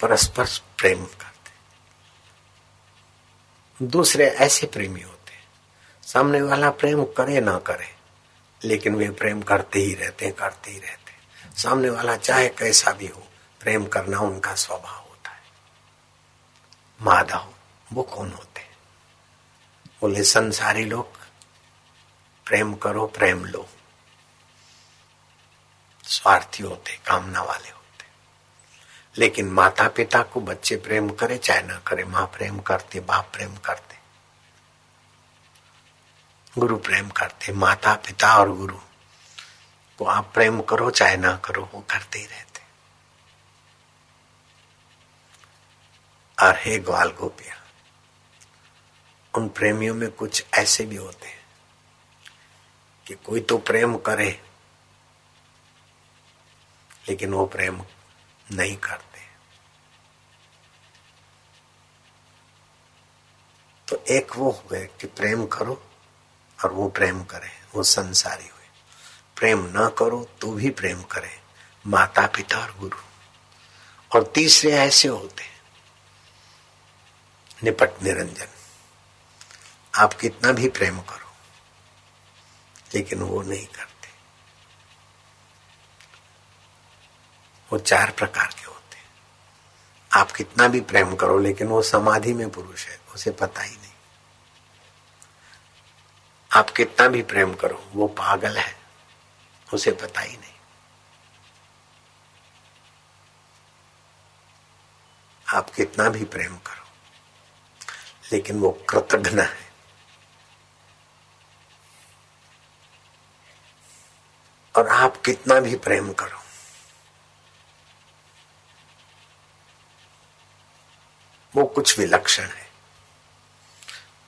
परस्पर प्रेम करते दूसरे ऐसे प्रेमी होते सामने वाला प्रेम करे ना करे, लेकिन वे प्रेम करते ही रहते हैं, करते ही रहते हैं। सामने वाला चाहे कैसा भी हो, प्रेम करना उनका स्वभाव होता है। माधव, वो कौन होते बोले, संसारी लोग, प्रेम करो, प्रेम लो। स्वार्थी होते, कामना वाले होते लेकिन माता पिता को बच्चे प्रेम करे, चाहे ना करे, माँ प्रेम करते, बाप प्रेम करते, गुरु प्रेम करते माता पिता और गुरु को आप प्रेम करो, चाहे ना करो, वो करते ही रहते। और हे ग्वाल गोपिया, उन प्रेमियों में कुछ ऐसे भी होते हैं कि कोई तो प्रेम करे, लेकिन वो प्रेम नहीं करते। तो एक वो हुए कि प्रेम करो और वो प्रेम करे, वो संसारी हुए। प्रेम न करो तो भी प्रेम करे माता पिता और गुरु। और तीसरे ऐसे होते निपट निरंजन। आप कितना भी प्रेम करो, लेकिन वो नहीं करते। वो चार प्रकार के होते हैं। आप कितना भी प्रेम करो, लेकिन वो समाधि में पुरुष है, उसे पता ही नहीं। आप कितना भी प्रेम करो, वो पागल है, उसे पता ही नहीं। आप कितना भी प्रेम करो, लेकिन वो कृतघ्न है। और आप कितना भी प्रेम करो वो कुछ विलक्षण है।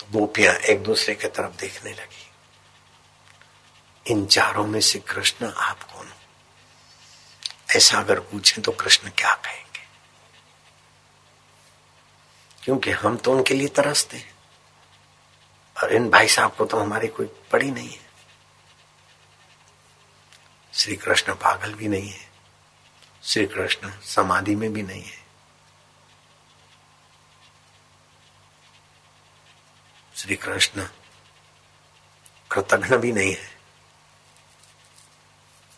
तो गोपियाँ एक दूसरे की तरफ़ देखने लगी। इन चारों में से कृष्ण आप कौन ऐसा अगर पूछे तो कृष्ण क्या कहेंगे? क्योंकि हम तो उनके लिए तरसते हैं। और इन भाई साहब को तो हमारी कोई पड़ी नहीं है। श्री कृष्ण पागल भी नहीं है। श्री कृष्ण समाधि में भी नहीं है। श्री कृष्ण कृतघ्न भी नहीं है।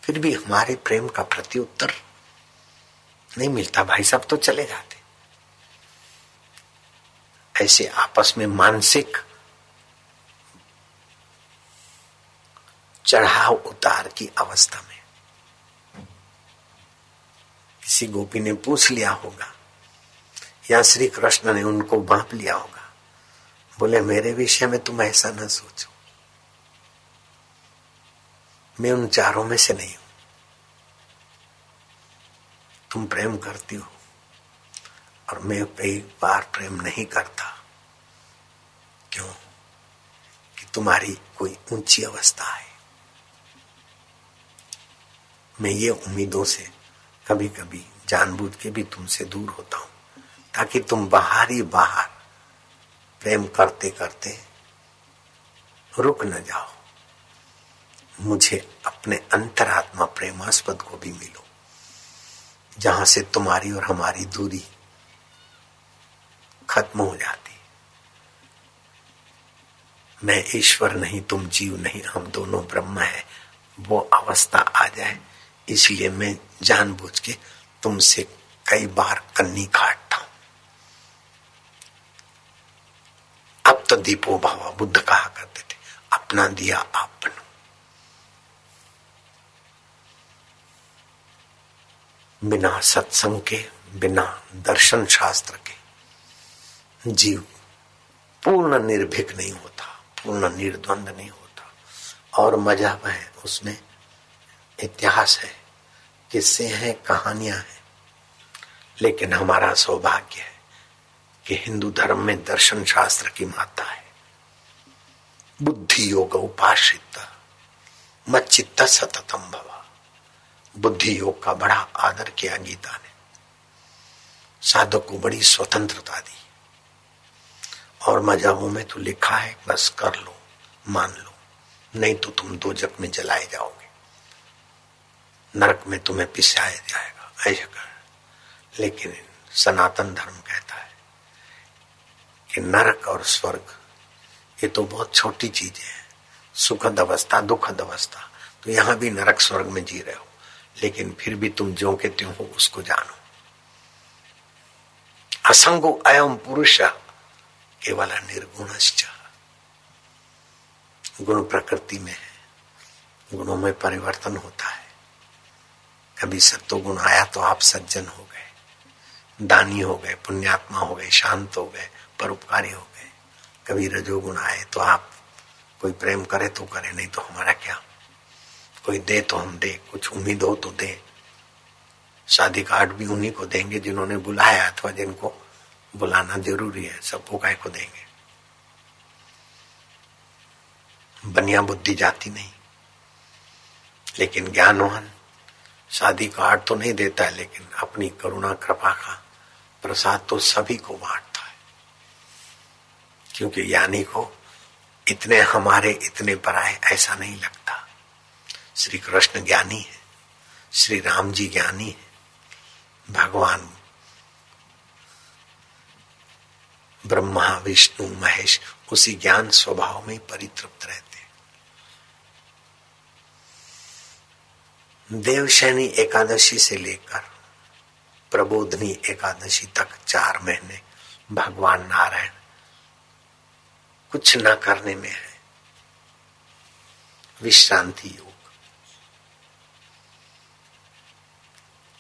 फिर भी हमारे प्रेम का प्रत्युत्तर नहीं मिलता, भाई साहब तो चले जाते। ऐसे आपस में मानसिक चढ़ाव उतार की अवस्था में किसी गोपी ने पूछ लिया होगा या श्री कृष्ण ने उनको बांप लिया होगा। बोले, मेरे विषय में तुम ऐसा ना सोचो। मैं उन चारों में से नहीं हूँ। तुम प्रेम करती हो और मैं कई बार प्रेम नहीं करता। क्यों? कि तुम्हारी कोई ऊँची अवस्था है। मैं ये उम्मीदों से कभी कभी जानबूझ के भी तुमसे दूर होता हूँ, ताकि तुम बाहर ही बाहर प्रेम करते करते रुक न जाओ। मुझे अपने अंतरात्मा प्रेमास्पद को भी मिलो, जहाँ से तुम्हारी और हमारी दूरी खत्म हो जाती। मैं ईश्वर नहीं, तुम जीव नहीं, हम दोनों ब्रह्म है। वो अवस्था आ जाए, इसलिए मैं जानबूझ के तुमसे कई बार कन्नी काटता हूँ अब तो दीपो भावा, बुद्ध कहा करते थे, अपना दिया आप बनो सत्संग के, बिना दर्शन शास्त्र के, जीव पूर्ण निर्भीक नहीं होता, पूर्ण निर्द्वंद नहीं होता। और मज़ा है, उसमें इतिहास है, किस्से हैं, कहानियाँ हैं। लेकिन हमारा सौभाग्य है। कि हिंदू धर्म में दर्शन शास्त्र की माता है। बुद्धि योग उपाश्रित, मच्चित्त सततम भवा। बुद्धि योग का बड़ा आदर किया गीता ने। साधक को बड़ी स्वतंत्रता दी। और मजाबों में तो लिखा है, बस कर लो, मान लो। नहीं तो तुम दो जग में जलाए जाओगे। नरक में तुम्हें पिसाया जाएगा ऐसा कर। लेकिन सनातन धर्म कहता है कि नरक और स्वर्ग, ये तो बहुत छोटी चीज़ है। सुखद अवस्था, दुखद अवस्था। तो यहाँ भी नरक स्वर्ग में जी रहे हो, लेकिन फिर भी तुम जो के त्यों हो, उसको जानो। असंगो अयम पुरुष केवल निर्गुणश्च। गुण प्रकृति में है, गुणों में परिवर्तन होता है। कभी सत्तो गुण आया तो आप सज्जन हो गए, दानी हो गए, पुण्यात्मा हो गए, शांत हो गए। परोपकारी हो गए। कभी रजोगुण आए तो आप कोई प्रेम करे तो करे, नहीं तो हमारा क्या? कोई दे तो हम दे, कुछ उम्मीद हो तो दे। शादी कार्ड भी उन्हीं को देंगे जिन्होंने बुलाया अथवा जिनको बुलाना ज़रूरी है सबको काय को देंगे। बनिया बुद्धि जाती नहीं। लेकिन ज्ञानवान, शादी कार्ड तो नहीं देता है, लेकिन अपनी करुणा, कृपा का प्रसाद तो सभी को बांटता है क्योंकि ज्ञानी को इतने हमारे इतने पराए ऐसा नहीं लगता। श्री कृष्ण ज्ञानी है, श्री राम जी ज्ञानी है, भगवान ब्रह्मा, विष्णु, महेश उसी ज्ञान स्वभाव में परितृप्त रहते देवशैनी एकादशी से लेकर प्रबोधनी एकादशी तक चार महीने भगवान नारायण कुछ ना करने में है। विश्रांति योग।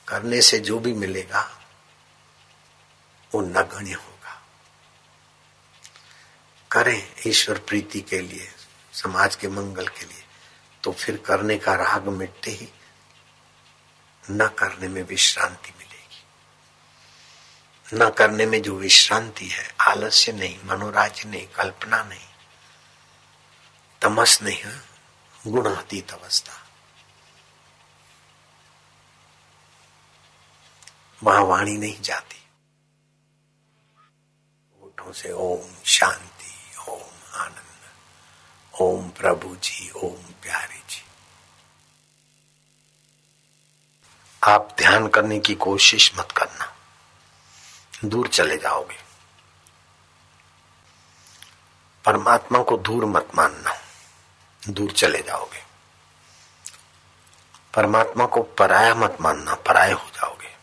करने से जो भी मिलेगा, वो नगण्य होगा। करें ईश्वर प्रीति के लिए, समाज के मंगल के लिए तो फिर करने का राग मिटते ही न करने में विश्रांति मिलेगी न करने में जो विश्रांति है, आलस्य नहीं, मनोराज्य नहीं, कल्पना नहीं, तमस नहीं, है? गुणातीत अवस्था। वहाँ वाणी नहीं जाती। ओठों से ओम शांति, ओम आनंद, ओम प्रभु जी, ओम प्यारे जी। आप ध्यान करने की कोशिश मत करना। दूर चले जाओगे। परमात्मा को दूर मत मानना। दूर चले जाओगे। परमात्मा को पराया मत मानना, पराये हो जाओगे।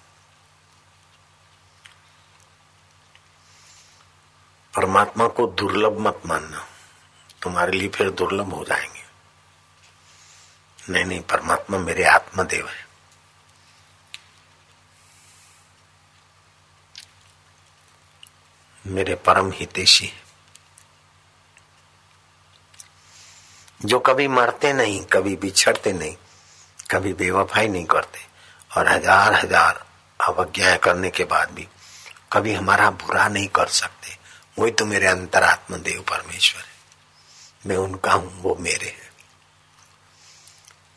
परमात्मा को दुर्लभ मत मानना, तुम्हारे लिए फिर दुर्लभ हो जाएँगे। नहीं नहीं, परमात्मा मेरे आत्मदेव है। मेरे परम हितेशी। है जो कभी मरते नहीं, कभी बिछड़ते नहीं, कभी बेवफाई नहीं करते, और हज़ार हज़ार अवज्ञा करने के बाद भी कभी हमारा बुरा नहीं कर सकते, वही तो मेरे अंतरात्म देव परमेश्वर है। मैं उनका हूँ, वो मेरे हैं।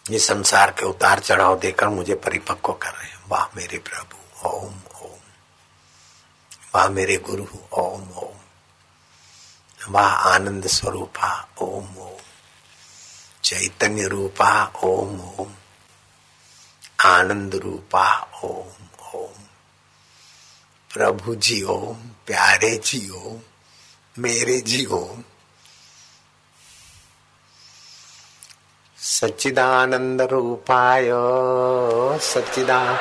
ये संसार के उतार चढ़ाव देकर मुझे परिपक्व कर रहे हैं। वाह मेरे प्रभु, ओम। वाह मेरे गुरु ओम ओम। वाह आनंद स्वरूपा, ओम ओम। चैतन्य रूपा, ओम ओम। आनंद रूपा, ओम ओम। प्रभु जी ओम, प्यारे जी ओम, मेरे जी ओम। सच्चिदानंद रूपाय, सच्चिदा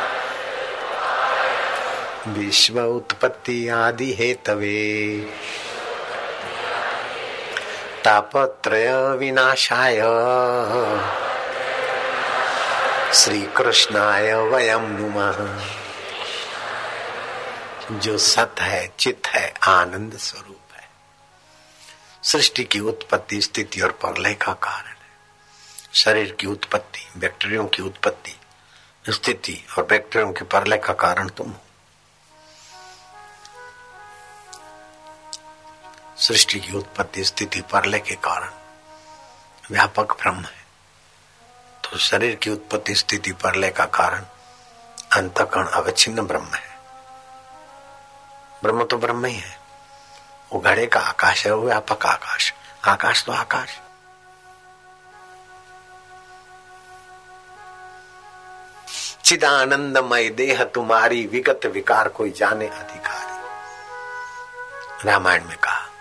विश्व उत्पत्ति आदि हेतवे। तापत्रय विनाशाय। श्री कृष्णाय वयम नुमः। जो सत है चित है, आनंद स्वरूप है। सृष्टि की उत्पत्ति, स्थिति और प्रलय का कारण है। शरीर की उत्पत्ति, बैक्टीरियो की उत्पत्ति, स्थिति और बैक्टीरियो के प्रलय का कारण तुम हो। सृष्टि की उत्पत्ति स्थिति परलय के कारण व्यापक ब्रह्म है। तो शरीर की उत्पत्ति स्थिति परलय का कारण अंतकण अवच्छिन्न ब्रह्म है। ब्रह्म तो ब्रह्म ही है। वो घड़े का आकाश है, वो व्यापक आकाश। आकाश तो आकाश। चिदानंदमय देह तुम्हारी विगत विकार कोई जाने अधिकारी। रामायण में कहा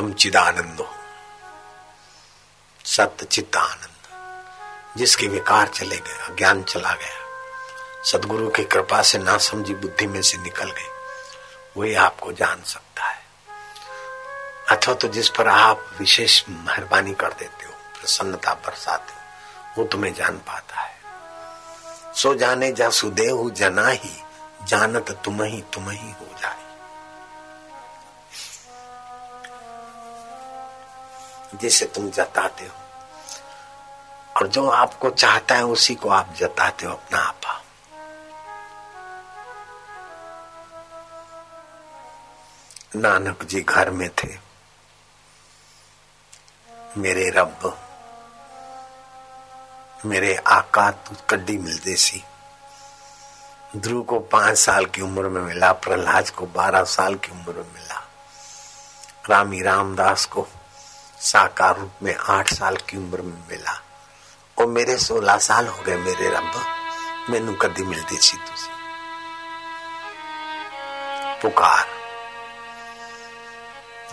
तुम चिदानंद। हो सत्य चित्त आनंद जिसके विकार चले गए, अज्ञान चला गया। सदगुरु की कृपा से ना समझी बुद्धि में से निकल गई। वही आपको जान सकता है। अथवा तो जिस पर आप विशेष मेहरबानी कर देते हो, प्रसन्नता बरसाते हो, वो तुम्हें जान पाता है। सो जाने जा सुदेव जना ही, जानत तुम ही तुम ही हो जाए। जिसे तुम जताते हो। और जो आपको चाहता है, उसी को आप जताते हो अपना आपा। नानक जी घर में थे। मेरे रब, मेरे आका तू कड्डी मिलते सी। ध्रुव को पाँच साल की उम्र में मिला, प्रहलाद को बारह साल की उम्र में मिला। रामी रामदास को साकार रूप में आठ साल की उम्र में मिला। और मेरे सोलह साल हो गए मेरे रब। मैनू कदी मिलती सी तुसी। पुकार।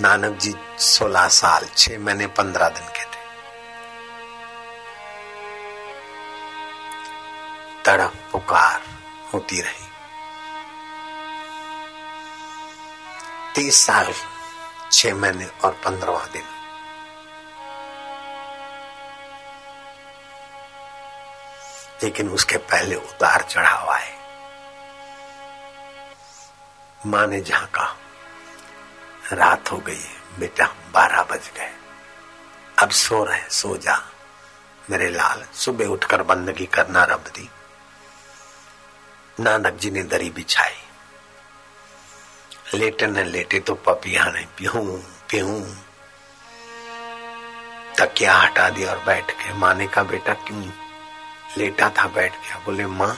नानक जी, सोलह साल, छह महीने, पंद्रह दिन के थे। तड़प पुकार होती रही। तीस साल, छह महीने और पंद्रवा दिन। लेकिन उसके पहले उतार चढ़ाव आए। माँ ने झांका रात हो गई बेटा, बारह बज गए। अब सो रहे सो जा। मेरे लाल, सुबह उठकर बंदगी करना रब दी। नानक जी ने दरी बिछाई। लेटे न लेटे तो पपिया ने पीहू पीहू तकिया हटा दिया और बैठ के माने का बेटा, क्यों लेटा था बैठ गया बोले, माँ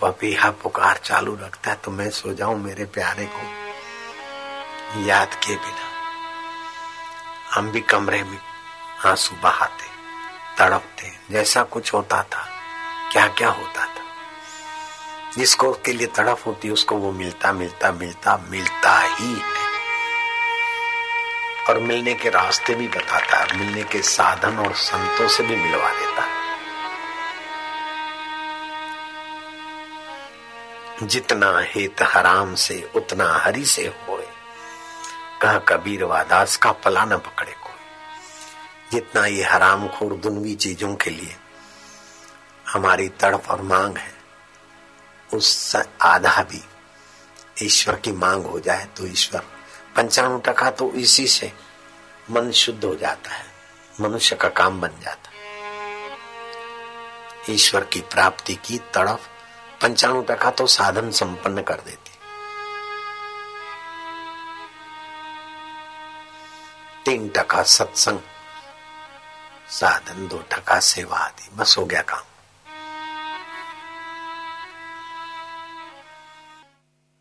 पपीहा पुकार चालू रखता है तो मैं सो जाऊँ मेरे प्यारे को याद के बिना। हम भी कमरे में आँसू बहाते, तड़पते, जैसा कुछ होता था क्या क्या होता था। जिसको के लिए तड़प होती, उसको वो मिलता मिलता मिलता मिलता ही है और मिलने के रास्ते भी बताता है, मिलने के साधन और संतों से भी मिलवा देता है। जितना हित हराम से, उतना हरि से होए। कह कबीर वादास का पला न पकड़े कोई। जितना ये हराम खोर दुनवी चीज़ों के लिए हमारी तड़प और मांग है, उस आधा भी ईश्वर की मांग हो जाए तो ईश्वर। पंचाणु टका तो इसी से मन शुद्ध हो जाता है, मनुष्य का काम बन जाता है। ईश्वर की प्राप्ति की तड़प पंचाणु टका तो साधन संपन्न कर देती। तीन टका सत्संग, साधन, दो टका सेवा आदि, बस हो गया काम।